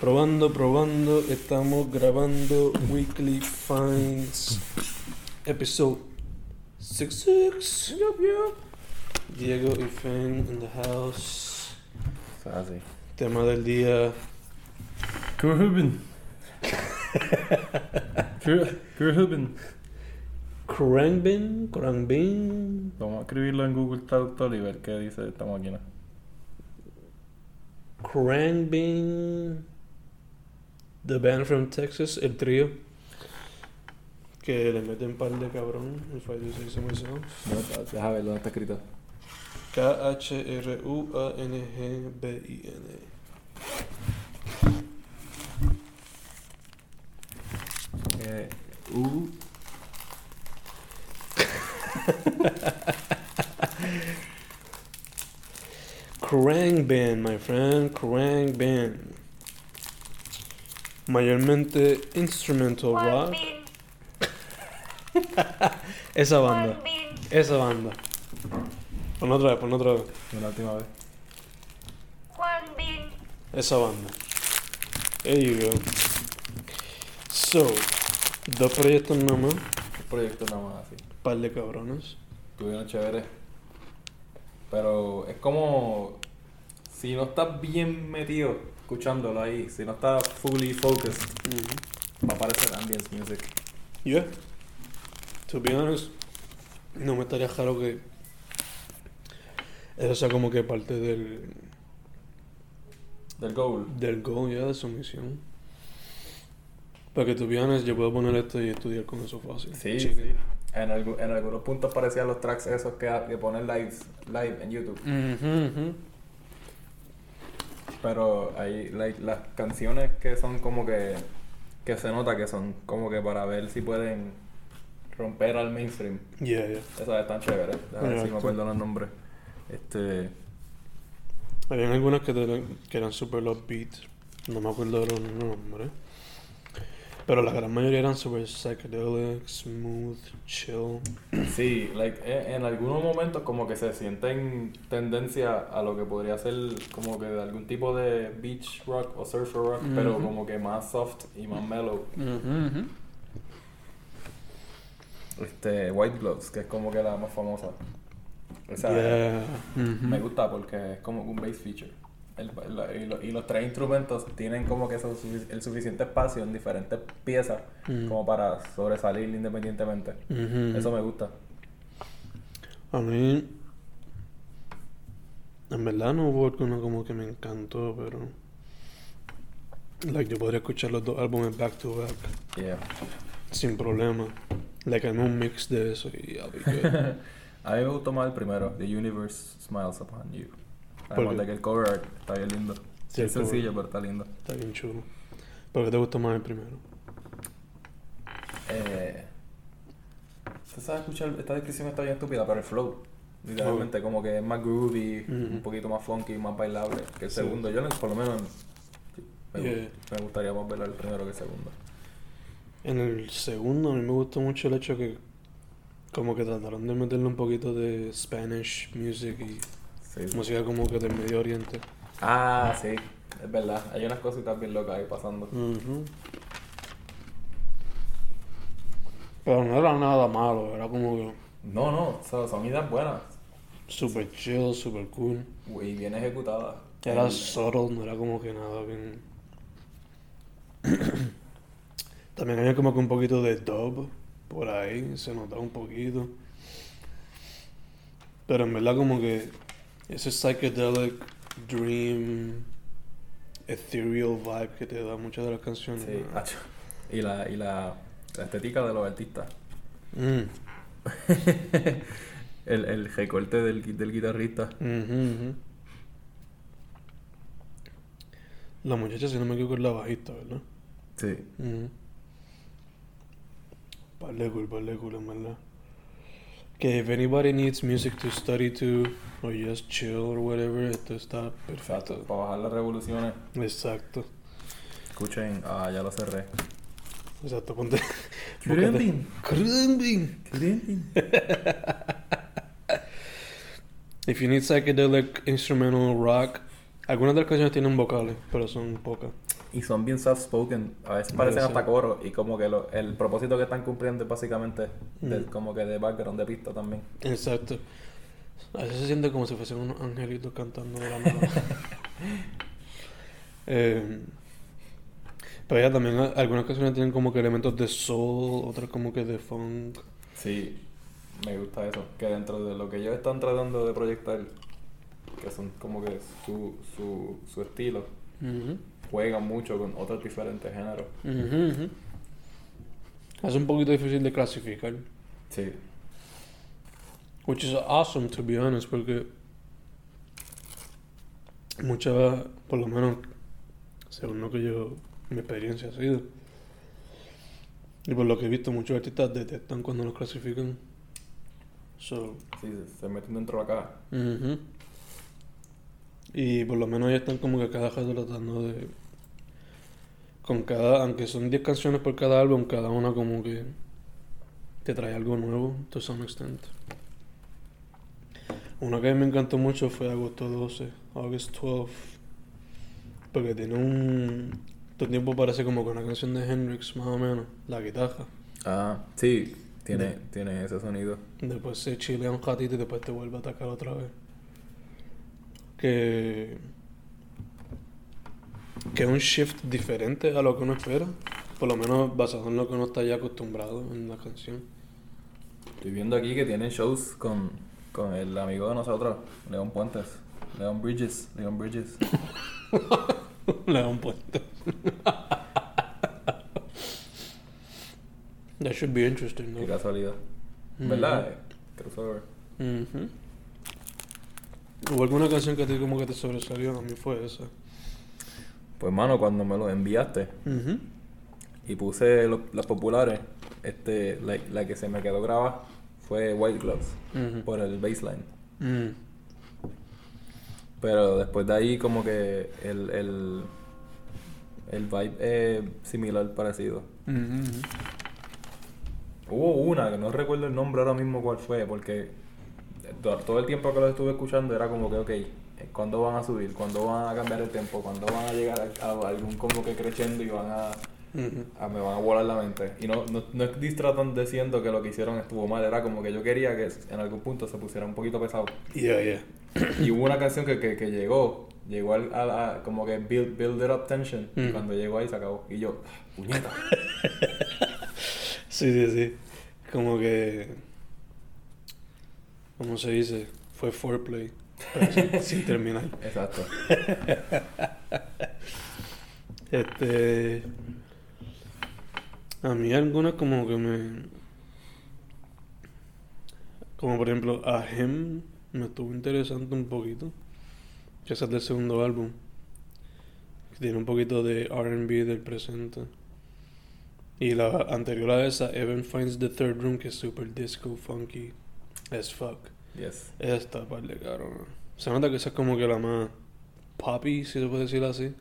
Probando, probando, estamos grabando Weekly Finds Episode 66. Diego y Fen in the house. Así. Tema del día. Kurhuben. Kurhuben. Krangbin, Krangbin. Vamos a escribirlo en Google Traductor y ver qué dice esta máquina. Krangbin. The band from Texas, el trío. Que le meten par de cabrón. If I do say so myself. Deja ver dónde está escrito. K-H-R-U-A-N-G-B-I-N. Eh, U. Krang Band, my friend. Krang Band. Mayormente instrumental rock. Esa banda. Esa banda. Pon otra vez, pon otra vez. La última vez. Juan Bin, Esa banda. There you go. So, dos proyectos nomás. Un proyecto nada más así. Par de cabrones. Estuvieron chéveres. Pero es como. Si no estás bien metido escuchándolo ahí, si no estás fully focused, va a parecer ambience music. Yeah. To be honest, no me estaría raro que eso sea como que parte del, Del goal. del goal ya de su misión. Porque to be honest, yo puedo poner esto y estudiar con eso fácil. Sí, sí. En, algu- en algunos puntos parecían los tracks esos que, que ponen live, live en YouTube. Ujú, ujú. Pero hay like, las canciones que son como que que se nota que son como que para ver si pueden romper al mainstream. Yeah, yeah. Esas están chéveres. A ver si me acuerdo los nombres. Este, Habían algunas que, te- que eran super upbeat. No me acuerdo de los nombres. Pero la gran mayoría eran super psychedelic, smooth, chill. sí, like eh, en algunos momentos como que se sienten tendencia a lo que podría ser como que de algún tipo de beach rock o surfer rock, pero como que más soft y más mellow. Este, White Gloves, que es como que la más famosa. O sea, Yeah. Me gusta porque es como un bass feature. El- y, lo- y los tres instrumentos tienen como que eso el suficiente espacio en diferentes piezas Mm. como para sobresalir independientemente. Eso me gusta. A mí, en verdad no hubo alguno como que me encantó, pero... Like, yo podría escuchar los dos álbumes back to back Yeah. sin problema. Like, hazme un mix de eso y I'll be good. A mí me gustó más el primero, The Universe Smiles Upon You. Además de que el cover art está bien lindo. Sí, es sencillo, pero está lindo. Está bien chulo. ¿Por qué te gustó más el primero? Eh, ¿Tú sabes escuchar? Esta descripción está bien estúpida, pero el flow. Literalmente, como que es más groovy, un poquito más funky, más bailable que el Sí. segundo. Yo, por lo menos, me, Yeah. me gustaría más bailar el primero que el segundo. En el segundo a mí me gustó mucho el hecho que como que trataron de meterle un poquito de Spanish music y Sí. música como que del Medio Oriente. Ah, sí, es verdad. Hay unas cositas bien locas ahí pasando. Ujú. Pero no era nada malo, era como que No, no, son, son ideas buenas. super chill, super cool. Y bien ejecutadas. Era El- subtle, no era como que nada bien. También había como que un poquito de dub por ahí, se notaba un poquito. Pero en verdad como que ese psychedelic dream ethereal vibe que te da muchas de las canciones. Sí, ¿no? Y la, y la, la estética de los artistas. Mm. el, el recorte del, del guitarrista. Ujú. La muchacha, si no me equivoco, es la bajista, ¿verdad? Sí. De cool, en verdad. Que if anybody needs music to study to, or just chill or whatever, esto está Exacto. perfecto. Para bajar las revoluciones. Exacto. Escuchen, ah, ya lo cerré. Exacto, ponte. Krembin. Krembin. Krembin. If you need psychedelic instrumental rock, Algunas de las canciones tienen vocales, pero son pocas. Y son bien soft spoken, a veces parecen hasta coros y como que lo- el propósito que están cumpliendo es básicamente del- Mm. como que de background de pista también. Exacto. A veces se siente como si fuesen unos angelitos cantando de la nada. Eh, pero ya también algunas canciones tienen como que elementos de soul, otras como que de funk. Sí, me gusta eso, que dentro de lo que ellos están tratando de proyectar, que son como que su, su, su estilo, juegan mucho con otros diferentes géneros. ujú. Es un poquito difícil de clasificar. Sí, Which is awesome, to be honest, porque muchas, por lo menos, según lo que yo, mi experiencia ha sido, y por lo que he visto, muchos artistas detestan cuando los clasifican. So, sí, se, meten dentro de la caja. ujú. Y por lo menos ellos están como que cada rato tratando de. Con cada. Aunque son 10 canciones por cada álbum, cada una como que. Te trae algo nuevo, to some extent. Una que me encantó mucho fue Agosto 12, August 12. Porque tiene un. Todo el tiempo parece como que una canción de Hendrix, más o menos. La guitarra. Ah, sí, tiene, tiene ese sonido. Después se chilea un ratito y después te vuelve a atacar otra vez. Que. Que es un shift diferente a lo que uno espera. Por lo menos basado en lo que uno está ya acostumbrado en la canción. Estoy viendo aquí que tienen shows con, con el amigo de nosotros, León Puentes. León Bridges, León Bridges. Le da un puente. That should be interesting, Qué ¿no? casualidad. ¿Verdad? Eh, Crossover. Ujú. ¿Hubo alguna canción que a ti como que te sobresalió? A mí fue esa. Pues mano, cuando me lo enviaste y puse lo- las populares, este, la, la que se me quedó grabada fue White Gloves por el baseline. Mm. Pero después de ahí como que el, el, el vibe es similar, parecido. Hubo una que no recuerdo el nombre ahora mismo cuál fue, porque todo el tiempo que lo estuve escuchando era como que, ok, ¿cuándo van a subir? ¿Cuándo van a cambiar el tiempo? ¿Cuándo van a llegar a, a algún como que creciendo y van a, me van a volar la mente? Y no, no, no es diciendo que lo que hicieron estuvo mal, era como que yo quería que en algún punto se pusiera un poquito pesado. Yeah, yeah. Y hubo una canción que, que, que llegó, llegó al, a como que build, build it up tension, y Mm. cuando llegó ahí se acabó. Y yo, puñeta. Sí, sí, sí. Como que. ¿Cómo se dice? Fue foreplay. Pero sin, sin terminar. Exacto. Este. A mí algunas como que me. Como por ejemplo, a Him me estuvo interesante un poquito. Que es del segundo álbum. Que tiene un poquito de RB del presente. Y la anterior a esa, Evan Finds the Third Room, que es super disco funky as fuck. Yes. Esta par de cabrón. Se nota que esa es como que la más poppy, si se puede decir así.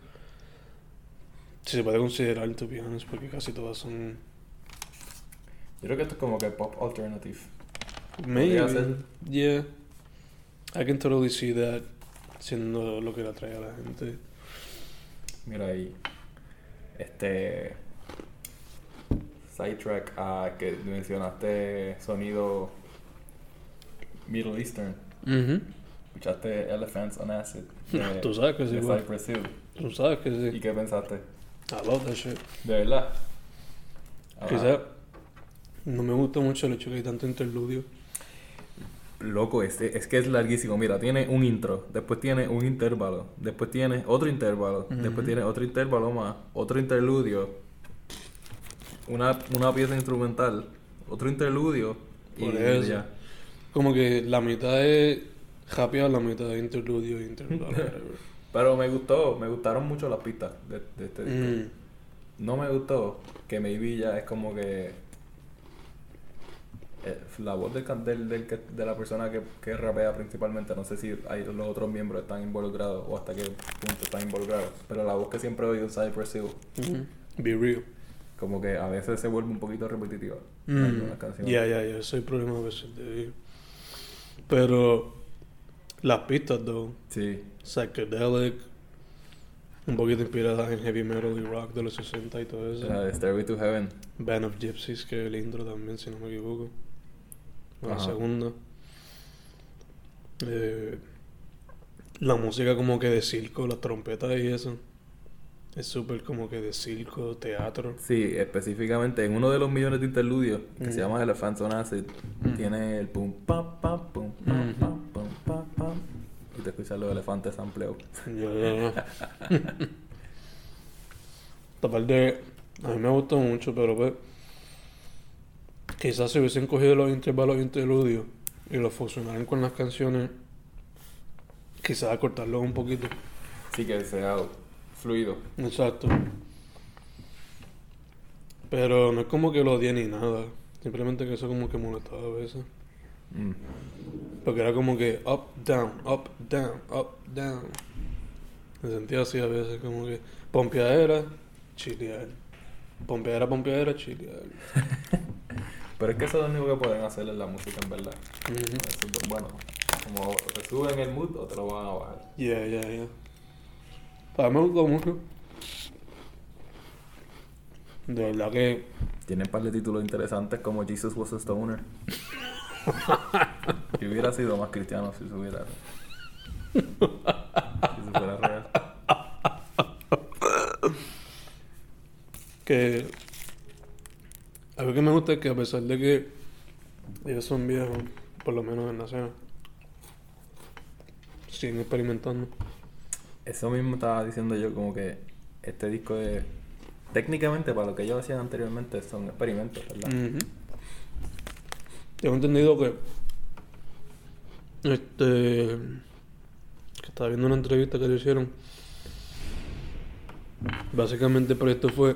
Si se puede considerar, to be honest, porque casi todas son. Yo creo que esto es como que pop alternative. Maybe. Yeah. I can totally see that siendo lo que le atrae a la gente. Mira ahí. Este. Sidetrack a que mencionaste sonido Middle Eastern. Mhm. Escuchaste Elephants on Acid. de- Tú sabes que sí, güey. Cypress Hill. Tú sabes que ¿Y sí. qué pensaste? I love that shit. ¿De verdad? Ah, Quizá no me gusta mucho el hecho que hay tanto interludio. Loco, este, es que es larguísimo. Mira, tiene un intro, después tiene un intervalo, después tiene otro intervalo, después tiene otro intervalo más, otro interludio, una, una pieza instrumental, otro interludio y Por eso. ya. Como que la mitad es rapear, la mitad es interludio interludio. Pero me gustó, me gustaron mucho las pistas de, de este disco. Mm. No me gustó que Maybe ya es como que eh, la voz del, del, del de la persona que, que rapea principalmente, no sé si hay, los otros miembros están involucrados o hasta qué punto están involucrados, pero la voz que siempre he oído en Cypress Hill, Mhm. Be real. como que a veces se vuelve un poquito repetitiva en algunas canciones. Ya, ya, ya. Ese es el problema de Pero las pistas, though. Sí, Psychedelic, Un poquito inspirada en heavy metal y rock de los 60 y todo eso. De Stairway to Heaven. Band of Gypsies, que el intro también, si no me equivoco. La Ajá. segunda. Eh, la música como que de circo, las trompetas y eso. Es súper como que de circo, teatro. Sí, específicamente en uno de los millones de interludios que se Mm. llama Elephants on Acid, Mm. tiene el pum pam pam pum pam Ujú. pam pum pam pam y te escuchas los elefantes sampleados. Esta parte a mí me gustó mucho, pero pues quizás si hubiesen cogido los intervalos interludios y los fusionaran con las canciones, quizás acortarlos un poquito. Sí que sea fluido. Exacto. Pero no es como que lo odié ni nada. Simplemente que eso como que molestaba a veces. Mm. Porque era como que up, down, up, down, up, down. Me sentía así a veces, como que pompeadera, chilear. Pompeadera, pompeadera, chilear. Pero es que eso es lo único que pueden hacer en la música, en verdad. Bueno. Como te suben el mood o te lo van a bajar. Yeah, yeah, yeah. Me gustó mucho. De verdad que Tienen un par de títulos interesantes como Jesus was a Stoner. y hubiera sido más cristiano si se hubiera. si se fuera real. que algo que me gusta es que a pesar de que ellos son viejos, por lo menos en la escena, siguen experimentando. Eso mismo estaba diciendo yo, como que este disco es. Técnicamente, para lo que ellos hacían anteriormente, son experimentos, ¿verdad? Tengo entendido que este que estaba viendo una entrevista que le hicieron. Básicamente el proyecto fue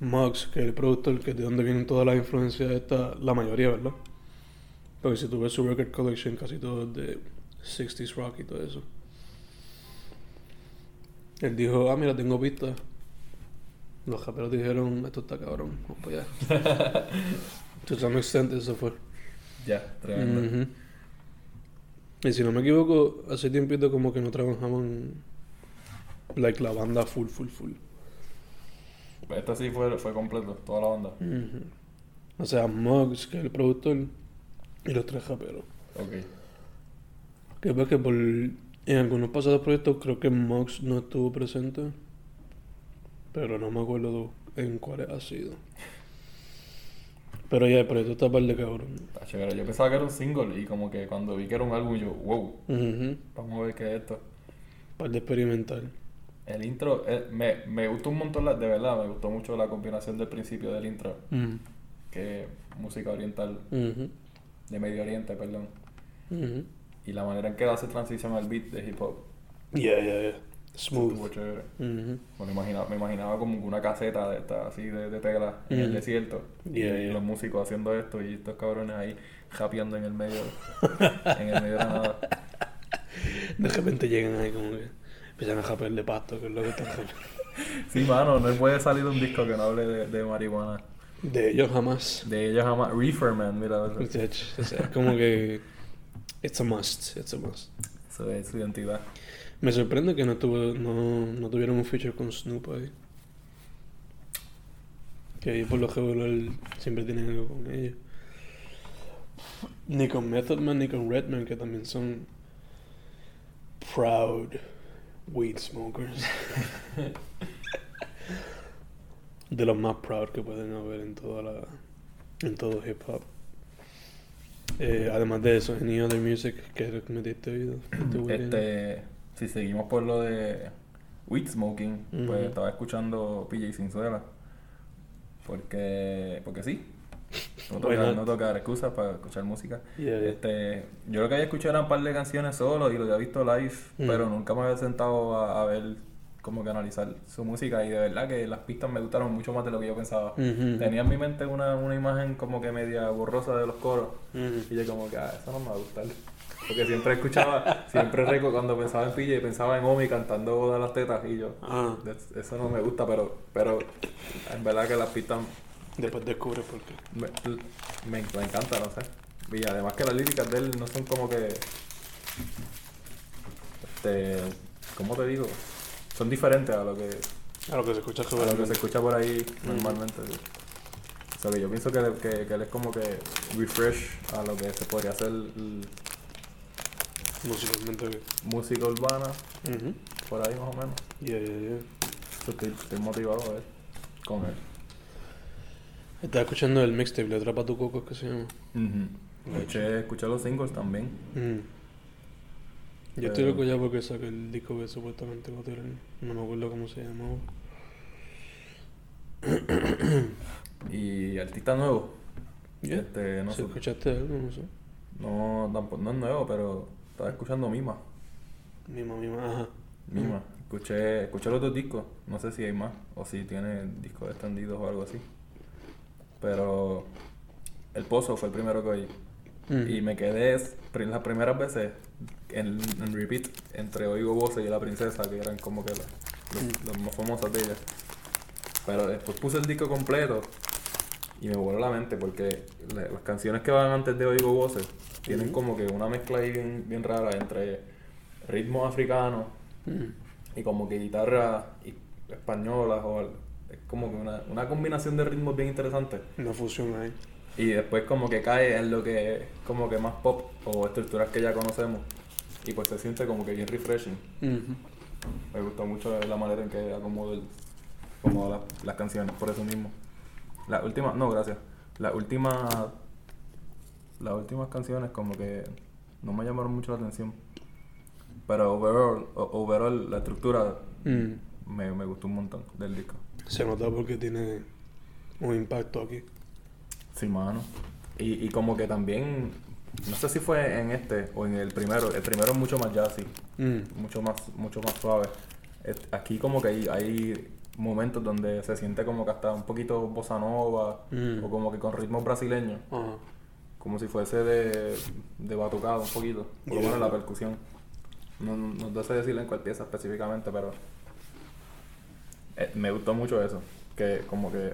Muggs, que es el productor, que de donde vienen todas las influencias de esta, la mayoría, ¿verdad? Porque si tú su record collection, casi todo es de 60s rock y todo eso. Él dijo, ah, mira, tengo pistas. Los raperos dijeron, esto está cabrón, vamos para allá. To some extent eso fue. Ya, tremendo. Y si no me equivoco, hace tiempito como que no trabajaban like la banda full, full, full. Esta sí fue, fue completo, toda la banda. O sea, Muggs, que es el productor, y los tres raperos. Ok. Que ves que por en algunos pasados proyectos creo que Muggs no estuvo presente. Pero no me acuerdo en cuáles ha sido. Pero ya, el proyecto está par de cabrón. Está chévere. Yo pensaba que era un single y como que cuando vi que era un álbum, yo, wow, vamos a ver qué es esto. Par de experimental. El intro, eh, me, me gustó un montón, la- de verdad, me gustó mucho la combinación del principio del intro, Ujú. que es música oriental, de Medio Oriente, perdón. Y la manera en que hace transición al beat de hip hop. Yeah, yeah, yeah. Estuvo Smooth. chévere. Ujú. Me, lo imaginaba, me imaginaba como una caseta de esta, así de, de tela en el Mm. desierto. Yeah, y yeah. los músicos haciendo esto y estos cabrones ahí japeando en el medio, en el medio de la nada. De repente llegan ahí como que empiezan a japear de pasto, que es lo que están haciendo. Sí, mano, no puede salir un disco que no hable de, de marihuana. De ellos jamás. De ellos jamás. Reefer Man, mira. o sea, es como que. It's a must, it's a must. Eso es su identidad. Me sorprende que no, tuvo, no, no tuvieron un feature con Snoop ahí. Que ahí por lo regular siempre tienen algo con ellos. Ni con Method Man ni con Redman, que también son proud weed smokers. De los más proud que pueden haber en toda la en todo hip hop. Eh, además de eso, any other music que metiste oído este si seguimos por lo de weed smoking, pues estaba escuchando PJ Sinzuela. Porque, porque sí. No Why toca, not? no toca dar excusas para escuchar música. Yeah, yeah. Este, yo lo que había escuchado eran un par de canciones solo y lo había visto live, Mm. pero nunca me había sentado a, a ver cómo que analizar su música y de verdad que las pistas me gustaron mucho más de lo que yo pensaba. Tenía en mi mente una, una imagen como que media borrosa de los coros y yo como que, ah, eso no me va a gustar. Porque siempre escuchaba, siempre reco cuando pensaba en PJ, pensaba en Omi cantando Boda las tetas y yo, Ah, "That's- eso no me gusta, pero, pero en verdad que las pistas después descubres por qué. me, me, me encanta, no sé. Y además que las líricas de él no son como que. Este. ¿Cómo te digo? Son diferentes a lo que, A lo que se escucha a lo que se escucha por ahí normalmente. sí. O sea, que yo pienso que, que, que él es como que refresh a lo que se podría hacer Musicalmente música urbana, por ahí más o menos. Yeah, yeah, estoy, estoy motivado a ver con él. Estaba escuchando el mixtape de Atrapa tu Coco, que se llama. Escuché, escuché los singles también. Yo estoy loco ya porque saqué el disco que supuestamente va a tener. No me acuerdo cómo se llamaba. Y artista nuevo. Yeah. Este, no sé. escuchaste algo, no sé. No, tampoco, no es nuevo, pero estaba escuchando Mima. Mima, mima, ajá. Mima. Escuché, escuché los dos discos. No sé si hay más o si tiene discos extendidos o algo así. Pero El Pozo fue el primero que oí. Mm. Y me quedé las primeras veces en, en repeat entre Oigo Voces y La Princesa, que eran como que las los- los más famosas de ellas. Pero después puse el disco completo y me voló la mente porque la- las canciones que van antes de Oigo Voces tienen como que una mezcla ahí bien, bien rara entre ritmos africanos Mm. y como que guitarra y españolas o es como que una, una combinación de ritmos bien interesante. Una fusión ahí. Y después como que cae en lo que es como que más pop o estructuras que ya conocemos. Y pues se siente como que bien refreshing. Me gustó mucho la manera en que acomodo el, acomodo la- las canciones, por eso mismo. Las últimas, no, gracias. Las últimas, las últimas canciones como que no me llamaron mucho la atención. Pero overall, overall la estructura Mm. me, me gustó un montón del disco. Se nota porque tiene un impacto aquí. Sí, mano. Y, y como que también, no sé si fue en este o en el primero, el primero es mucho más jazzy, Mm. mucho más, mucho más suave. Aquí como que hay, hay momentos donde se siente como que hasta un poquito bossa nova Mm. o como que con ritmos brasileños, Ajá. como si fuese de, de batucado un poquito, por lo menos la percusión. No, no, no sé decirle en cuál pieza específicamente, pero eh, me gustó mucho eso, que como que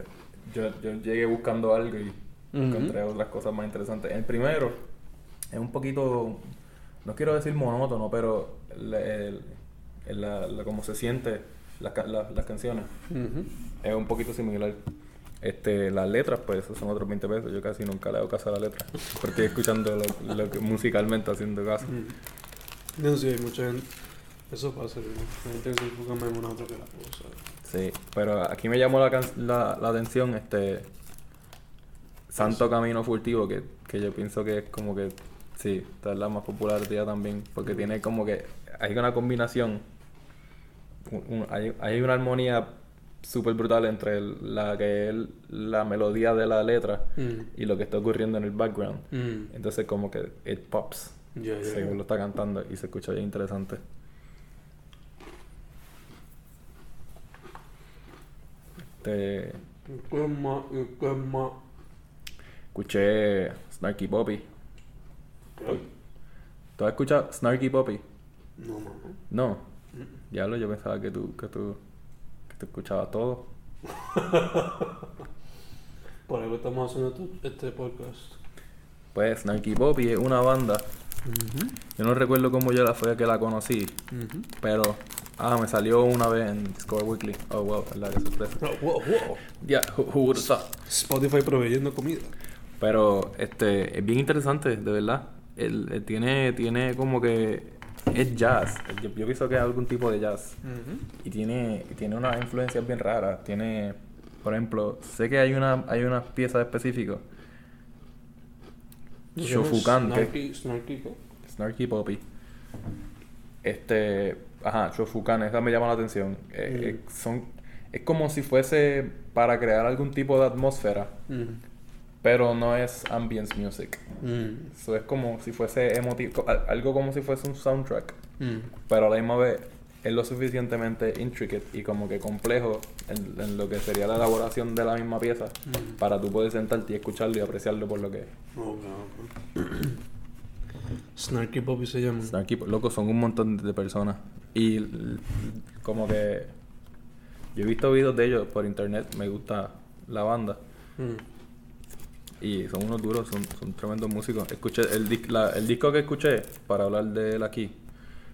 yo, yo llegué buscando algo y Ujú. encontré otras cosas más interesantes. El primero es un poquito, no quiero decir monótono, pero el, el- el- la, la- como se siente las la- las canciones es un poquito similar. Este, las letras, pues, esos son otros 20 pesos. Yo casi nunca le hago caso a la letra. Porque estoy escuchando lo, lo que musicalmente haciendo caso. No, sí, hay mucha gente. Eso pasa, ¿no? La gente que se enfoca más en una otra que la cosa. Sí, pero aquí me llamó la, can- la, la atención este Santo Camino Furtivo, que, que yo pienso que es como que, sí, esta es la más popular ella también, porque tiene como que, hay una combinación, un- un- hay, hay una armonía súper brutal entre el- la que es la melodía de la letra Mm. y lo que está ocurriendo en el background. Mm. Entonces como que it pops, Ya, ya, según lo está cantando y se escucha bien interesante. Este, escuché Snarky ¿Tú has escuchado Snarky Poppy? No, mamá. No. Diablo, yo pensaba que tú, que tú, que tú escuchabas todo. Por algo estamos haciendo tu- este podcast. Pues Snarky Poppy es una banda. Yo no recuerdo cómo yo la fue que la conocí, Ujú. pero ah, me salió una vez en Discover Weekly. Oh wow, verdad que sorpresa. Oh, wow, wow. Ya, who, who would have thought? Spotify proveyendo comida. Pero este es bien interesante, de verdad. Él, él tiene, tiene como que es jazz. Yo, yo pienso que es algún tipo de jazz. Y tiene, y tiene unas influencias bien raras. Tiene, por ejemplo, sé que hay una, hay unas piezas específicas. Shofukan, que Snarky, Snarky, Poppy. Este, ajá, Shofukan, esa me llama la atención. Eh, eh, son, es como si fuese para crear algún tipo de atmósfera, Mm. Pero no es ambience music. Mm. Eso es como si fuese emotivo, algo como si fuese un soundtrack, Mm. pero a la misma vez es lo suficientemente intricate y como que complejo en, en lo que sería la elaboración de la misma pieza Mm. para tú poder sentarte y escucharlo y apreciarlo por lo que es. Ok. Snarky Poppy se llama. Snarky, loco, son un montón de personas. Y como que yo he visto videos de ellos por internet, me gusta la banda. Mm. Y son unos duros, son, son tremendos músicos. Escuché el, la- el disco que escuché, para hablar de él aquí,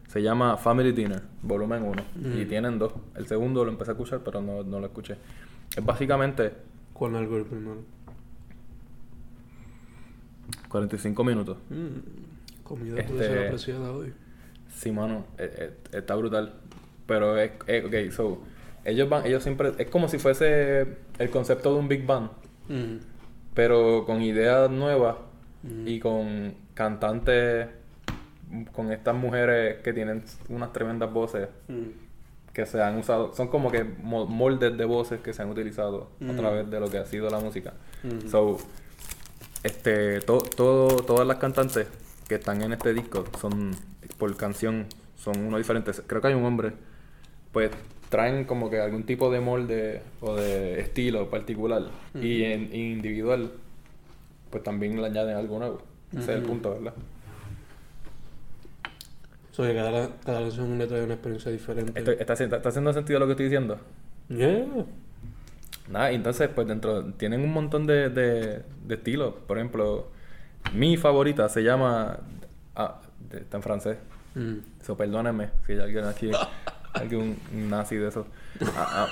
Se llama Family Dinner, volumen 1. Y tienen dos. El segundo lo empecé a escuchar, pero no, no lo escuché. Es básicamente ¿Cuál algo el primero? 45 minutos. Mm, comida Este- puede ser apreciada hoy. Sí, mano, eh, eh, está brutal. Pero es, eh, ok, so, ellos van, ellos siempre, es como si fuese el concepto de un Big Bang, Mm, pero con ideas nuevas mm, y con cantantes, con estas mujeres que tienen unas tremendas voces mm, que se han usado, son como que mo- moldes de voces que se han utilizado a través de lo que ha sido la música. So, este, to- todo, todas las cantantes que están en este disco son, por canción, son uno diferentes. Creo que hay un hombre, pues traen como que algún tipo de molde o de estilo particular. Y en individual, pues también le añaden algo nuevo. Ese es el punto, ¿verdad? So, que cada, cada canción le trae una experiencia diferente. Está, haciendo- ¿Está haciendo sentido lo que estoy diciendo? Yeah. Nada, y entonces, pues dentro, tienen un montón de, de, de estilos. Por ejemplo, mi favorita se llama. Ah, de- está en francés. Mm. So, perdónenme si hay alguien aquí, algún nazi de eso. A- a-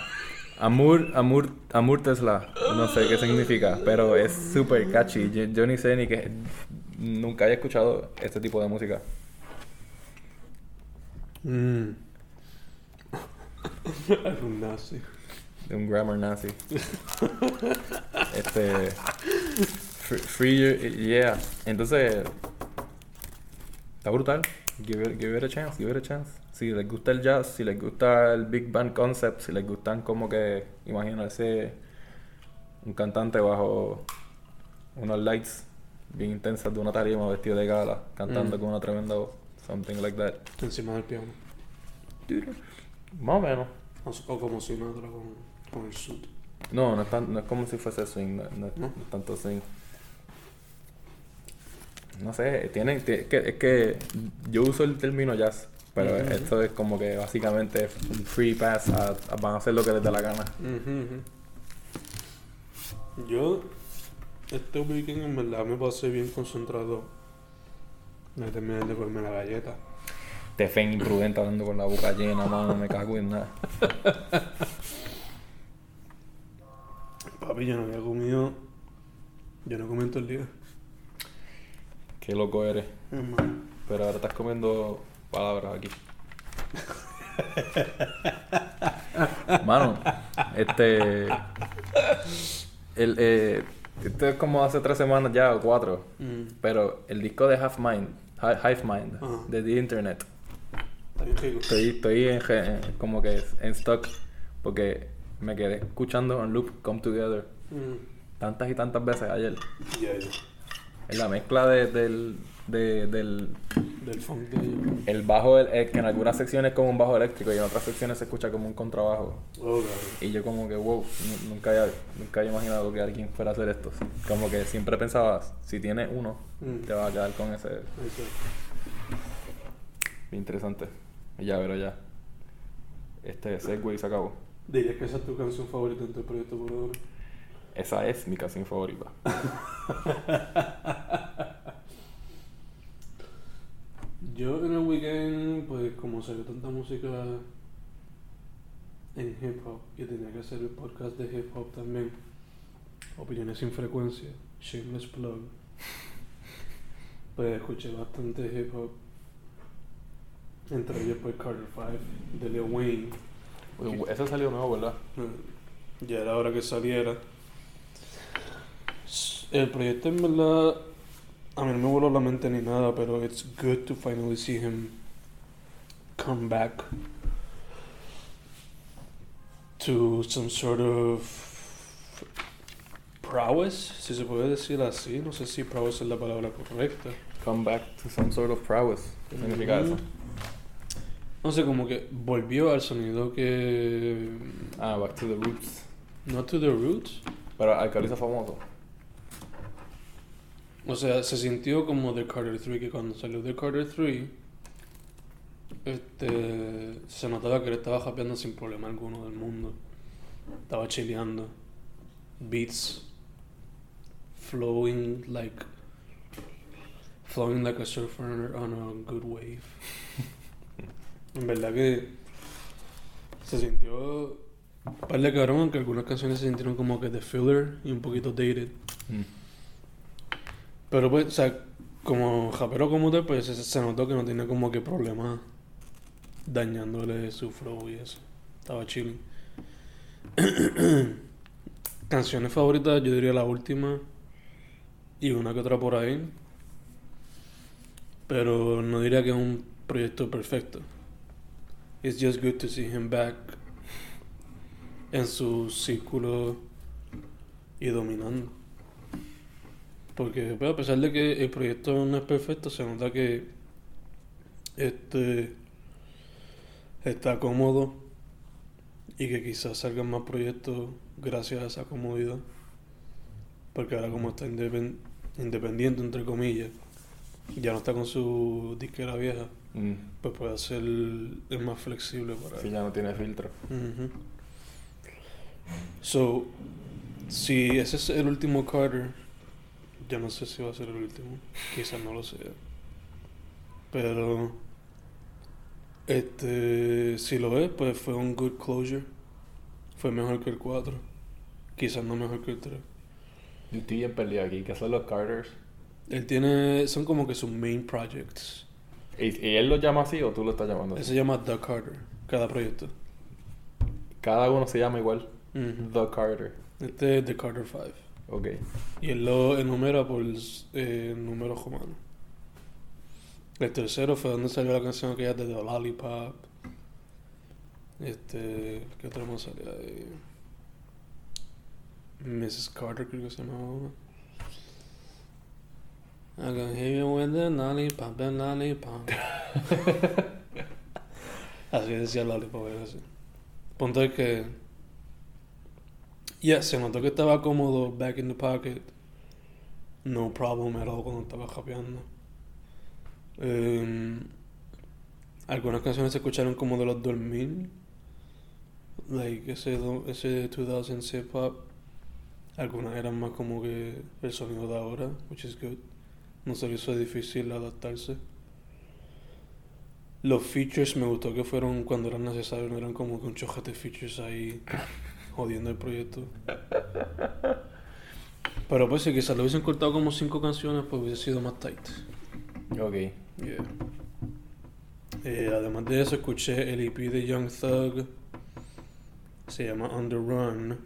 Amour, Amour, Amour Tesla, no sé qué significa, pero es súper catchy. Yo, yo ni sé ni que nunca haya escuchado este tipo de música. Mm. Algún nazi. De un grammar nazi. este. Free, free yeah. Entonces. Está brutal. Give it, give it a chance, give it a chance. Si les gusta el jazz, si les gusta el Big Band concept, si les gustan como que imaginarse un cantante bajo unos lights bien intensas de una tarima vestido de gala, cantando Mm. con una tremenda voz. Something like that. Encima del piano. Más o menos. O como si no con, con el suit. No, no es, tan- no es como si fuese swing, no, no es- ¿No? no es tanto swing. No sé, tienen, ti- que, es que yo uso el término jazz, pero esto es como que básicamente un free pass, a, a- van a hacer lo que les dé la gana. Yo, este weekend en verdad me pasé bien concentrado. Me terminé de comerme la galleta. Te fen imprudente hablando con la boca llena, mano, me cago en nada. Papi, yo no había comido. Yo no comí en todo el día. Qué loco eres. Hermano. Pero ahora estás comiendo palabras aquí. Mano, este. El, eh, esto es como hace tres semanas ya o cuatro. Mm. Pero el disco de Half Mind, Hi- Hive Mind, de The Internet, estoy, estoy en, como que en stock porque me quedé escuchando en loop Come Together Mm. tantas y tantas veces ayer. Ya, ya. En la mezcla de- del, de- del Del funk de ellos. el bajo, el- eh, que en algunas secciones es como un bajo eléctrico y en otras secciones se escucha como un contrabajo. Oh. Y yo como que, wow, nu- nunca había, nunca había imaginado que alguien fuera a hacer esto. Como que siempre pensaba, si tienes uno, Mm. te vas a quedar con ese. Eso. Interesante. Ya, pero ya. Este Segway se acabó. Dirías que esa es tu canción favorita en tu proyecto por ahora. Esa es mi canción favorita. Yo en el weekend, pues como salió tanta música en hip hop y tenía que hacer el podcast de hip hop también, opiniones sin frecuencia, shameless plug, pues escuché bastante hip hop, entre ellos pues Carter 5 de Lil Wayne, Uy, Ese salió nuevo, ¿verdad? Ya era hora que saliera. El proyecto en verdad a mí no me voló la mente ni nada, pero it's good to finally see him come back to some sort of prowess, si se puede decir así. No sé si prowess es la palabra correcta. Come back to some sort of prowess. ¿Qué significa eso? No sé, como que volvió al sonido que... Ah, back to the roots. Not to the roots. Pero Alcaliza famoso. O sea, se sintió como The Carter 3, que cuando salió The Carter 3, este, se notaba que él estaba japeando sin problema alguno del mundo. Estaba chileando. Beats flowing like flowing like a surfer on a good wave. En verdad que se sintió un par de cabrón, aunque algunas canciones se sintieron como que de filler y un poquito dated. Mm. Pero pues, o sea, como japero como tal, pues se, notó que no tenía como que problemas dañándole su flow y eso. Estaba chilling. Canciones favoritas, yo diría la última y una que otra por ahí. Pero no diría que es un proyecto perfecto. It's just good to see him back en su círculo y dominando. Porque pues, a pesar de que el proyecto no es perfecto, se nota que este está cómodo y que quizás salgan más proyectos gracias a esa comodidad. Porque ahora como está independ- independiente, entre comillas, ya no está con su disquera vieja, Mm. pues puede ser es más flexible para Sí, él. ya no tiene filtro. Ujú. So, si ese es el último Carter, ya no sé si va a ser el último. Quizás no lo sea. Pero, este, si lo es, pues fue un good closure. Fue mejor que el 4. Quizás no mejor que el 3. Yo estoy bien perdido aquí. ¿Qué son los Carters? Él tiene, son como que sus main projects. ¿Y, y él lo llama así o tú lo estás llamando Él así? se llama The Carter, cada proyecto. Cada uno se llama igual. The Carter. Este es The Carter 5. Ok. Y él lo enumera por eh, números romanos. El tercero fue donde salió la canción aquella de The Lollipop. Este. ¿Qué otra más salió ahí? Mrs. Carter, creo que se llamaba. I can hear you with the lollipop, the lollipop. así decía Lollipop, era así. Punto es que. Ya, se notó que estaba cómodo back in the pocket. No problem at all cuando estaba rapeando. Em, algunas canciones se escucharon como de los 2000. Like ese, ese 2000 hip hop. Algunas eran más como que el sonido de ahora, which is good. No se le hizo difícil adaptarse. Los features me gustó que fueron cuando eran necesarios, no eran como que un chojate de features ahí jodiendo el proyecto. Pero pues si quizás lo hubiesen cortado como cinco canciones, pues hubiese sido más tight. Ok. Yeah. Eh, además de eso, escuché el EP de Young Thug. Se llama On the Run.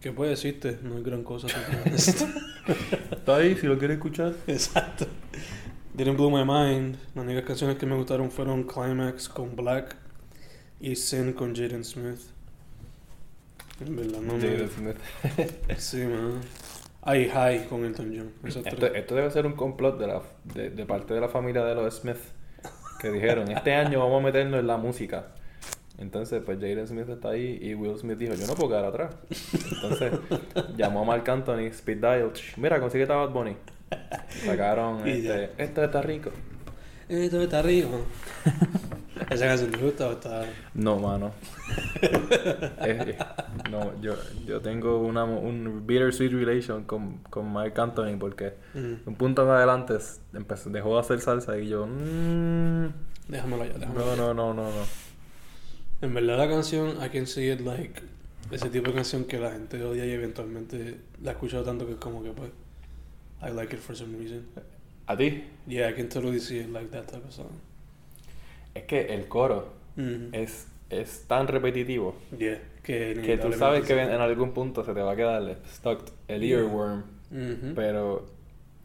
¿Qué puede decirte? No es gran cosa. Está ahí si lo quieres escuchar. Exacto. Didn't Blow My Mind. Las únicas canciones que me gustaron fueron Climax con Black y Sin con Jaden Smith. En verdad, no me... Jaden Smith. Sí, man. Ay, High con Elton John. Esto, esto debe ser un complot de, la, de, de parte de la familia de los Smith que dijeron, este año vamos a meternos en la música. Entonces, pues Jaden Smith está ahí y Will Smith dijo, yo no puedo quedar atrás. Entonces, llamó a Mark Anthony, Speed Dial, "Ch, mira, consíguete a Bad Bunny. Sacaron, este, esto está rico. Esto está arriba. ¿Esa canción te gusta o está...? No, mano. Eh, no, yo, yo tengo una, un bittersweet relation con, con Mark Anthony porque Mm. un punto en adelante empezó, dejó de hacer salsa y yo, mm, Déjamelo allá, déjamelo no, no, no, no, no. En verdad la canción, I can see it like... Ese tipo de canción que la gente odia y eventualmente la he escuchado tanto que es como que pues... I like it for some reason. ¿A ti? Yeah, I can totally see it like that type of song. Es que el coro es, es tan repetitivo Yeah, que... que tú sabes que en algún punto se te va a quedar stuck el Yeah. earworm, pero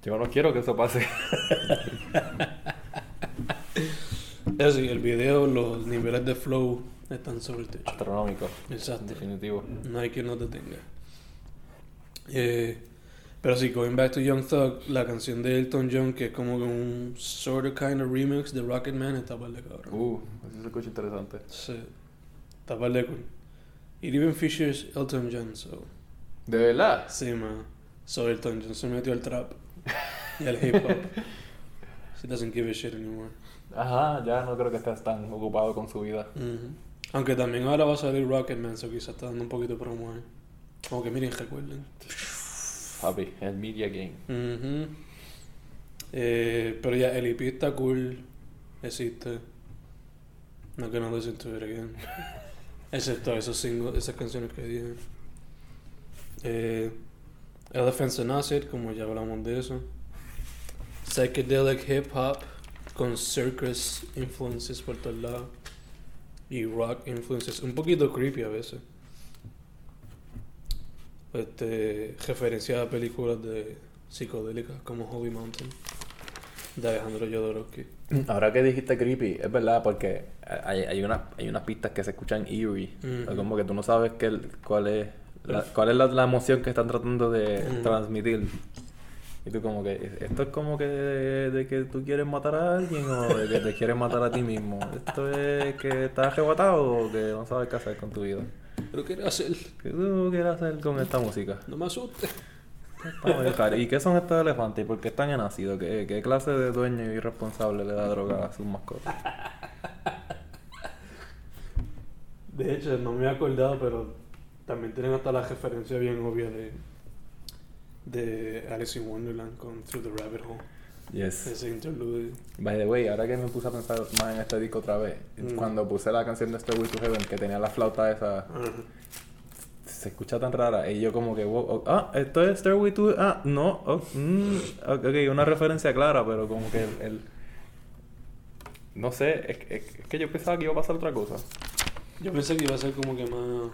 yo no quiero que eso pase. Eso el video, los niveles de flow están sobre el techo. Astronómico, Exacto. definitivo. No hay quien nos detenga. Eh, pero sí, going back to Young Thug, la canción de Elton John, que es como un sort of kind of remix de Rocket Man, está par de cabrón. Uh, eso se escucha interesante. Sí, está par de cool. It even features Elton John, so. ¿De verdad? Sí, man. So Elton John se metió al trap y al hip hop. He doesn't give a shit anymore. Ajá, ya no creo que estés tan ocupado con su vida. Aunque también ahora va a salir Rocketman, so quizás está dando un poquito de promo ahí. Como que miren, recuerden. Papi, el media game. Ujú. Eh, pero ya, el está cool. Existe. Not gonna listen to it again. Excepto esos singles, esas canciones que dije. Eh, Elephants and Acid, como ya hablamos de eso. Psychedelic hip hop con circus influences por todos lados. Y rock influences. Un poquito creepy a veces. Este, referencia a películas de psicodélicas como Holy Mountain de Alejandro Jodorowsky. Ahora que dijiste creepy, es verdad, porque hay, hay, unas, hay unas pistas que se escuchan eerie. Ujú. Como que tú no sabes qué, cuál es, la, cuál es la, la emoción que están tratando de Ujú. transmitir. Y tú como que, ¿esto es como que de, de que tú quieres matar a alguien o de que te quieres matar a ti mismo? ¿Esto es que estás arrebatado o que no sabes qué hacer con tu vida? Pero qué hacer, ¿Qué tú quieres hacer con esta música? no me asuste. Vamos a dejar. ¿Y qué son estos elefantes? ¿Y por qué están en ácido? ¿Qué, ¿Qué clase de dueño irresponsable le da droga a sus mascotas? De hecho, no me he acordado, pero también tienen hasta la referencia bien obvia de, de Alice in Wonderland con Through the Rabbit Hole. Yes. Ese interlude. By the way, ahora que me puse a pensar más en este disco otra vez, Mm. cuando puse la canción de Stairway to Heaven, que tenía la flauta esa, se escucha tan rara, y yo como que, wow, oh, ah, esto es Stairway to ah, no, oh, mm, ok, una referencia clara, pero como que el, el- no sé, es, es que yo pensaba que iba a pasar otra cosa. Yo pensé que iba a ser como que más.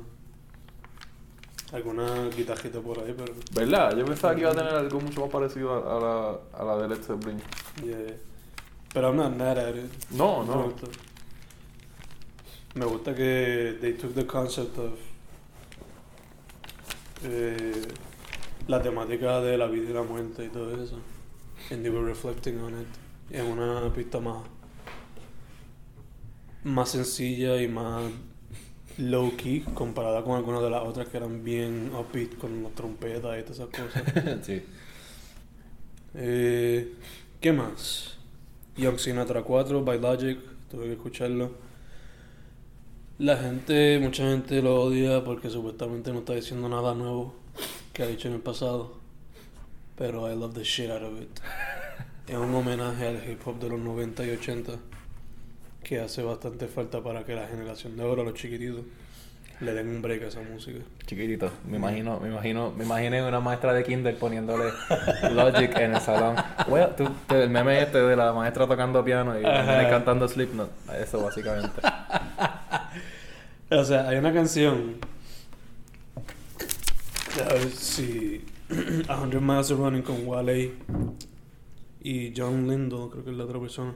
Alguna guitarrita por ahí, pero. ¿Verdad? Yo pensaba que iba a tener algo mucho más parecido a, a la, a la de Led Zeppelin. Yeah. Pero I'm not mad at it. No, Me no. gusta. Me gusta que they took the concept of eh, la temática de la vida y la muerte y todo eso. And they were reflecting on it en una pista más más sencilla y más low key comparada con algunas de las otras que eran bien upbeat con las trompetas y todas esas cosas. sí. Eh, ¿Qué más? Young Sinatra 4, by Logic, tuve que escucharlo. La gente, mucha gente lo odia porque supuestamente no está diciendo nada nuevo que ha dicho en el pasado. Pero I love the shit out of it. Es un homenaje al hip hop de los 90 y 80 que hace bastante falta para que la generación de ahora, los chiquititos, le den un break a esa música. Chiquitito, me imagino, me imagino, me imaginé una maestra de kinder poniéndole Logic en el salón. Well, tú- el meme este de la maestra tocando piano y cantando Slipknot. Eso básicamente. O sea, hay una canción. A ver si. A Hundred Miles of Running con Wale y John Lindo, creo que es la otra persona.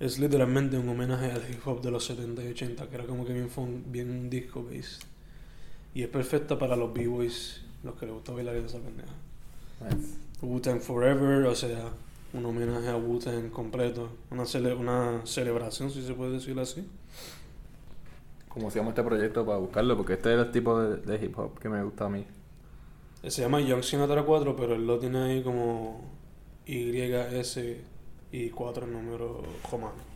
Es literalmente un homenaje al hip hop de los 70 y 80, que era como que bien, fun- bien disco based. Y es perfecta para los b-boys, los que les gusta bailar esa pendeja. Nice. Wu-Tang Forever, o sea, un homenaje a Wu-Tang completo. Una, cele- una celebración, si se puede decir así. Como hacíamos este proyecto para buscarlo, porque este es el tipo de, de hip hop que me gusta a mí. Se llama Young Sinatra 4, pero él lo tiene ahí como YS y 4 en número romano.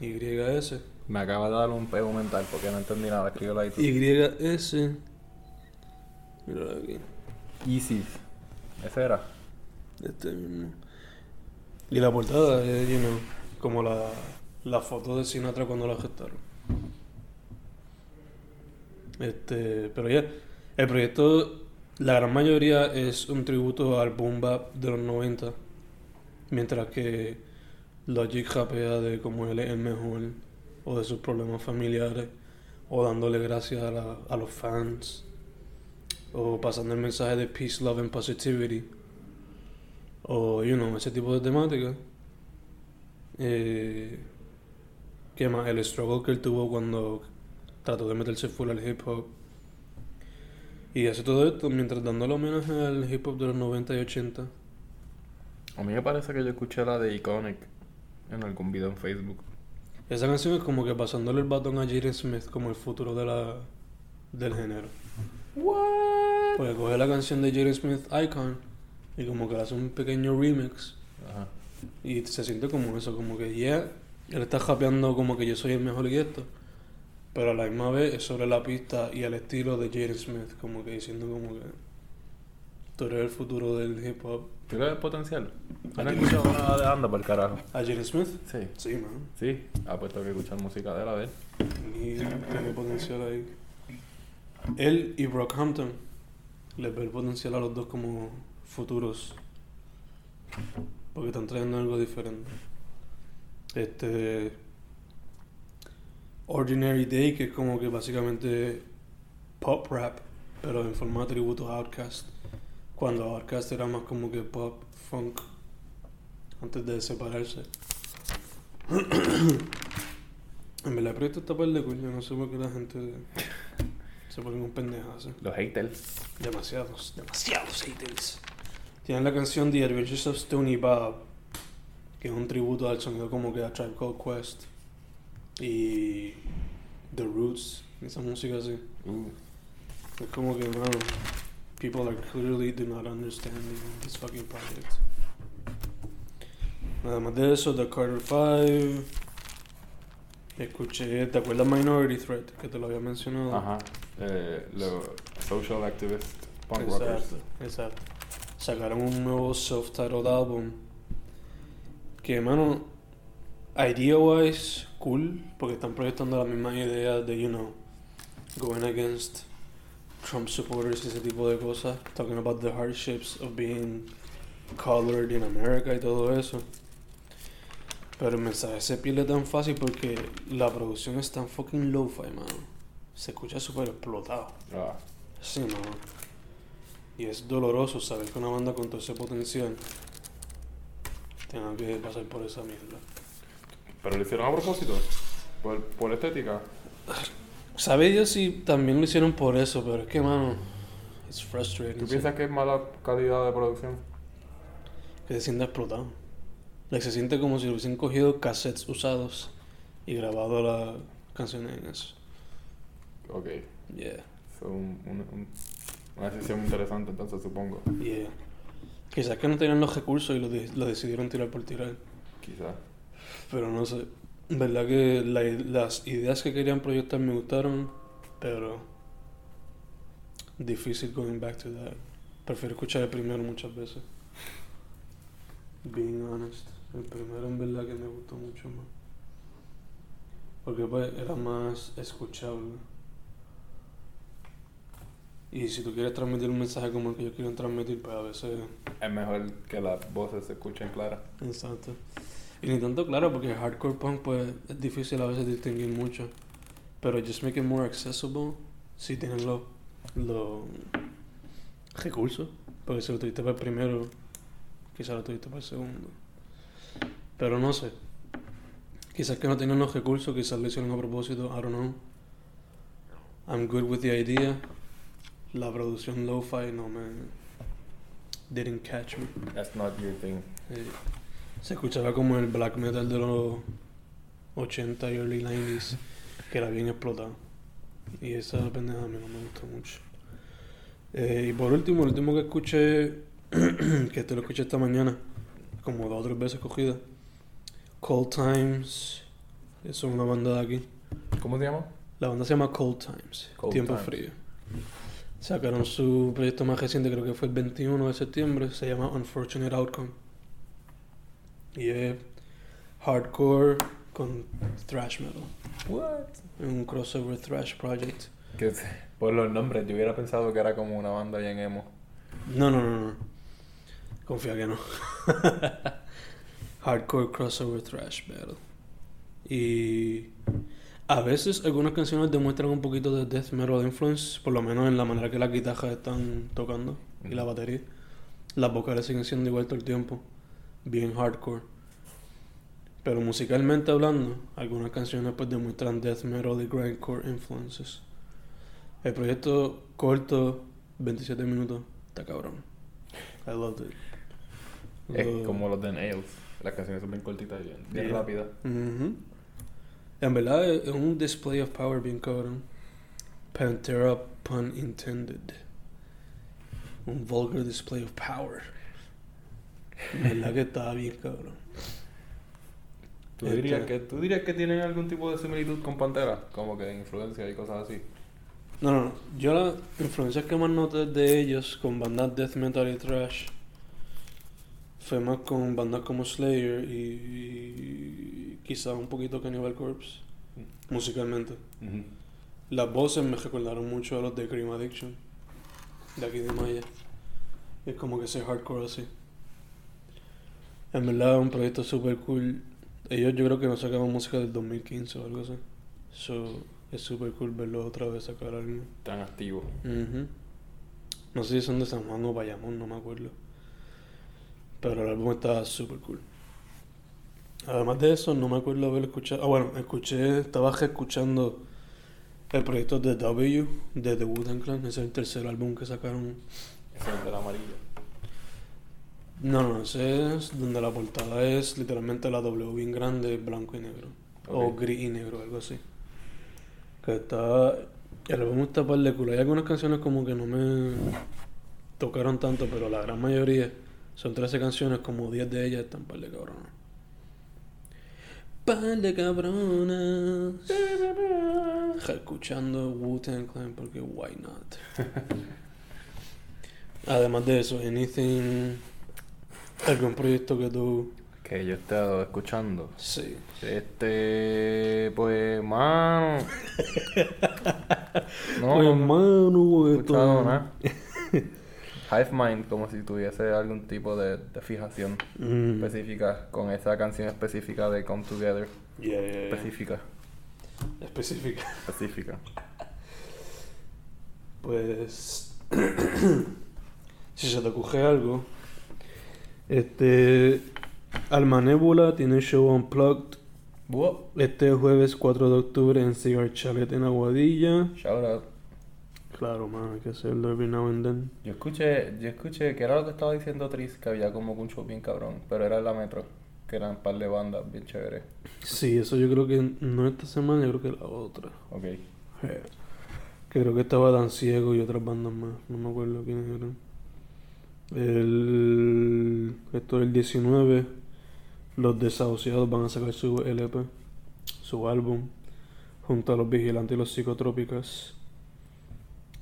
YS. Me acaba de dar un pego mental porque no entendí nada. Escríbelo ahí tú. YS. Mira aquí. Isis. Ese era. Este mismo. Y la portada es, you know, como la, la foto de Sinatra cuando la gestaron. Este, pero ya, el proyecto, la gran mayoría es un tributo al boom bap de los 90, mientras que Logic rapea de cómo él es el mejor, o de sus problemas familiares, o dándole gracias a, la- a los fans, o pasando el mensaje de peace, love and positivity o you know, ese tipo de temática. Eh, ¿Qué más? El struggle que él tuvo cuando trató de meterse full al hip hop. Y hace todo esto mientras dándole homenaje al hip hop de los 90 y 80. A mí me parece que yo escuché la de Iconic en algún video en Facebook. Esa canción es como que pasándole el batón a Jaden Smith como el futuro de la, del género. What? Porque coge la canción de Jaden Smith, Icon, y como que le hace un pequeño remix. Ajá. Y se siente como eso, como que ya él está japeando como que yo soy el mejor y esto. Pero a la misma vez es sobre la pista y el estilo de Jaden Smith, como que diciendo como que Tú eres el futuro del hip hop. ¿Tú le ves potencial? ¿Han escuchado nada de Anda por el carajo? ¿A Jaden Smith? Sí. Sí, man. Sí, ha puesto que escuchar música de él, a ver. Tiene potencial ahí. Él y Brockhampton les ve el potencial a los dos como futuros. Porque están trayendo algo diferente. Este. Ordinary Day, que es como que básicamente pop rap, pero en forma de tributo a Outkast. Cuando Outkast era más como que pop, funk, antes de separarse. En verdad, el proyecto está par de cool. Yo no sé por qué la gente se pone un pendejazo. Los haters. Demasiados, demasiados haters. Tienen la canción The Adventures of Stony Bob, que es un tributo al sonido como que a Tribe Called Quest y The Roots, esa música así. Uh, Es como que, mano, people are clearly do not understanding this fucking project. Nada más de eso, The Carter 5. Escuché, ¿te acuerdas Minority Threat? Que te lo había mencionado. ajá. Eh, los social activist punk exacto, rockers. exacto. Sacaron un nuevo self-titled álbum. Que, mano, idea-wise, cool. Porque están proyectando las mismas ideas de, you know, going against Trump supporters y ese tipo de cosas. Talking about the hardships of being colored in America y todo eso. Pero el mensaje se pierde tan fácil porque la producción es tan fucking lo-fi, mano. Se escucha súper explotado. Ah, Sí, mano. Y es doloroso saber que una banda con todo ese potencial tenga que pasar por esa mierda. pero lo hicieron a propósito. Por, por estética. Sabe Dios si también lo hicieron por eso, pero es que, mano, it's frustrating. ¿Tú sí. piensas que es mala calidad de producción? Que se siente explotado. Like, se siente como si hubiesen cogido cassettes usados y grabado las canciones en eso. Ok. Yeah, Fue un, un- un- una decisión interesante, entonces supongo. yeah. Quizás que no tenían los recursos y lo, de- lo decidieron tirar por tirar. Quizás. Pero no sé. Verdad que la- las ideas que querían proyectar me gustaron, pero difícil going back to that. Prefiero escuchar el primero muchas veces. Being honest. El primero en verdad que me gustó mucho más. Porque pues era más escuchable. Y si tú quieres transmitir un mensaje como el que yo quiero transmitir, pues a veces Es mejor que las voces se escuchen claras. Exacto. Y ni tanto claro, porque hardcore punk pues es difícil a veces distinguir mucho. Pero just make it more accessible si tienen los los recursos. Porque si lo tuviste para el primero, quizás lo tuviste para el segundo. Pero no sé. Quizás que no tienen los recursos, quizás lo hicieron a propósito, I don't know. I'm good with the idea. La producción lo-fi no me... didn't catch me. That's not your thing. Se escuchaba como el black metal de los 80 y early 90s, que era bien explotado. Y esa pendeja a mí no me gustó mucho. Eh, y por último, el último que escuché, que este lo escuché esta mañana, como dos o tres veces cogida, Cold Times, es una banda de aquí. ¿Cómo se llama? La banda se llama Cold Times, Cold Tiempo Times. Frío. Sacaron su proyecto más reciente, creo que fue el 21 de septiembre, se llama Unfortunate Outcome. Y es hardcore con thrash metal. What? Un crossover thrash project. Que por los nombres, yo hubiera pensado que era como una banda bien emo. No, no, no, no. Confía que no. hardcore crossover thrash metal. Y a veces algunas canciones demuestran un poquito de death metal influence, por lo menos en la manera que las guitarras están tocando y la batería. Las vocales siguen siendo igual todo el tiempo, bien hardcore. Pero musicalmente hablando, algunas canciones pues demuestran death metal y grindcore influences. El proyecto corto, 27 minutos, está cabrón. I loved it. Es como los de Nails. Las canciones son bien cortitas y bien, bien Yeah. rápidas. En verdad es un display of power bien cabrón. Pantera pun intended. Un vulgar display of power. Verdad que estaba bien cabrón. ¿Tú Este- dirías, que, ¿Tú dirías que tienen algún tipo de similitud con Pantera? Como que influencia y cosas así. No, no, no. Yo las influencias que más noté de ellos con bandas death metal y thrash fue más con bandas como Slayer y, y quizás un poquito Cannibal Corpse musicalmente. Las voces me recordaron mucho a los de Cream Addiction, de aquí de Maya. Es como que ese hardcore así. En verdad, un proyecto super cool. Ellos yo creo que no sacaban música del 2015 o algo así. So, es super cool verlos otra vez sacar algo. Tan activo. No sé si son de San Juan o Bayamón, no me acuerdo. Pero el álbum está super cool. Además de eso, no me acuerdo haber escuchado. Ah, bueno, escuché, estaba escuchando el proyecto de W de The Wu-Tang Clan. Ese es el tercer álbum que sacaron. Es el del amarillo. No, no, ese es donde la portada es literalmente la W bien grande, blanco y negro. O gris y negro, algo así. Que está. El álbum está par de culo. Hay algunas canciones como que no me tocaron tanto, pero la gran mayoría son 13 canciones, como 10 de ellas están par de cabronas. Par de cabronas. Escuchando Wu-Tang Clan porque why not? Además de eso, anything. ¿Algún proyecto que tú. Que yo he estado escuchando. Sí. Este, pues, mano. no, Pues, no, no mano, he esto- escuchado nada. Hive Mind, como si tuviese algún tipo de, de fijación Mm. específica con esa canción específica de Come Together. Yeah, yeah, yeah. Específica, Específica. específica. Pues. si se te ocurre algo. Este. Alma Nebula tiene show unplugged Wow. este jueves 4 de octubre en Cigar Chalet en Aguadilla. Shout out. Claro, man, hay que hacerlo every now and then. Yo escuché, yo escuché que era lo que estaba diciendo Tris, que había como un show bien cabrón, pero era la metro, que eran un par de bandas bien chéveres. Sí, eso yo creo que no esta semana, yo creo que la otra. Ok. Que creo que estaba Dan Ciego y otras bandas más. No me acuerdo quiénes eran. El, esto el 19. Los desahuciados van a sacar su LP, su álbum, junto a los vigilantes y los psicotrópicas.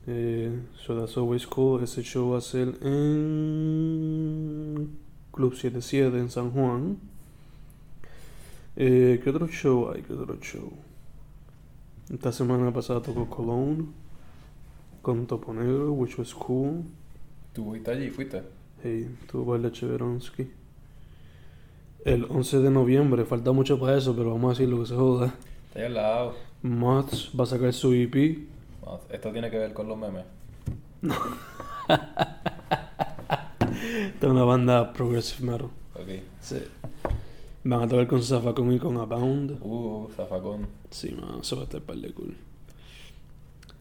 Eh, so that's always cool. Ese show va a ser en Club 77 en San Juan. Eh, ¿Qué otro show hay? ¿Qué otro show? Esta semana pasada tocó Cologne con Topo Negro, which was cool. ¿Tú fuiste allí? ¿Fuiste? Hey, tuvo baile Cheveronsky. El 11 de noviembre, falta mucho para eso, pero vamos a decir lo que se joda. Está ahí al lado. Moths va a sacar su EP. No, Esto tiene que ver con los memes. Esta es una banda progressive metal. Ok. Sí. Van a tocar con Zafacon y con Abound. Uh, zafacón. Sí, man, eso va a estar par de cool.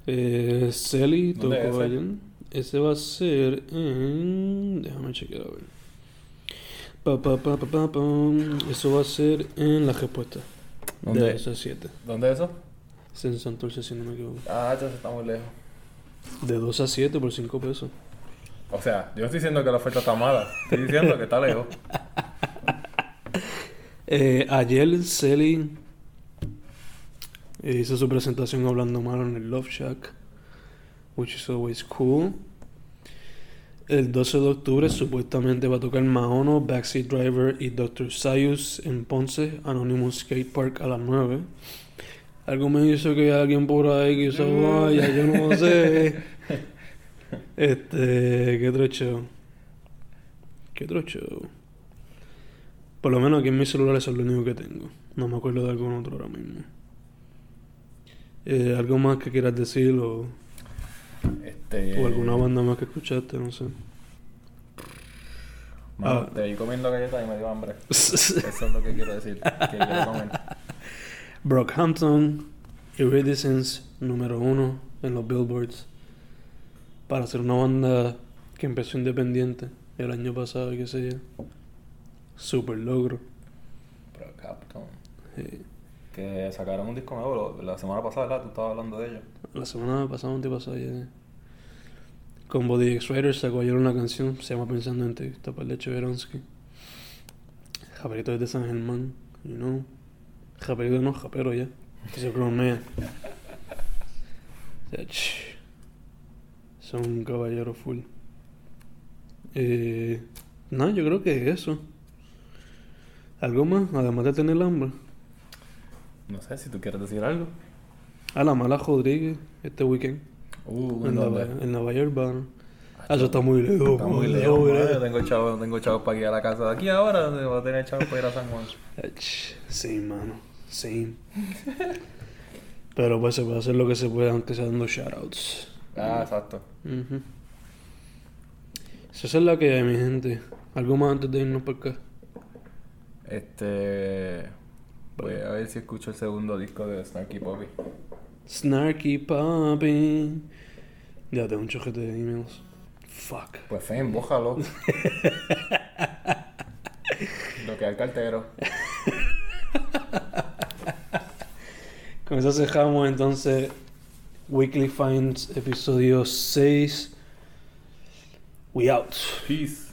Eh, Selly tocó ¿Dónde es ese? va a ser en. Déjame chequear a ver. Pa, pa, pa, pa, pa. Eso va a ser en la respuesta. ¿Dónde? De 2 a 7. ¿Dónde es eso? Es en Santurce, si no me equivoco. Ah, entonces está muy lejos. De 2 a 7 por 5 pesos. O sea, yo estoy diciendo que la oferta está mala. Estoy diciendo que está lejos. Eh, ayer Selly eh, hizo su presentación hablando malo en el Love Shack, which is always cool. El 12 de octubre supuestamente va a tocar Maono, Backseat Driver y Dr. Sayus en Ponce, Anonymous Skate Park a las 9. Algo me dice que hay alguien por ahí que se vaya, yo no sé. Este, ¿qué otro show? ¿Qué otro show? Por lo menos aquí en mi celular eso es lo único que tengo. No me acuerdo de algún otro ahora mismo. Eh, ¿Algo más que quieras decir o, Este. o alguna banda más que escuchaste? No sé. Mano, Ah. te vi comiendo galletas y me dio hambre. Eso es lo que quiero decir. Que quiero comer. Brockhampton, Iridescence, número uno en los billboards. Para ser una banda que empezó independiente el año pasado, y qué sé yo. Super logro. Capcom. Que sacaron un disco nuevo la semana pasada, ¿verdad? Tú estabas hablando de ello. la semana pasada, un pasado ya. Con Body X sacó ayer una canción, se llama Pensando en ti, está para el de Cheveronsky. Japerito es de San Germán, you know. Japerito no, japero ya. Que se bromea. Son un caballero full. Eh, no, yo creo que es eso. ¿Algo más? Además de tener hambre. No sé si tú quieres decir algo. A la mala Rodríguez este weekend. Uh, En. Nueva, en Nueva York van. Ah, eso está muy lejos. Está muy lejos, madre. Tengo chavos, tengo chavos para ir a la casa de aquí ahora. Voy a tener chavos para ir a San Juan. Sí, mano. Sí. Pero pues se puede hacer lo que se pueda, aunque sea dando shoutouts. Ah, exacto. Ujú. Esa es la que hay, mi gente. ¿Algo más antes de irnos por acá? Este. Voy a ver si escucho el segundo disco de Snarky Poppy. Snarky Papi. Ya tengo un chojete de emails. Fuck. Pues Fem, bójalo. Lo que hay cartero. Con eso cerramos entonces Weekly Finds episodio 6. We out. Peace.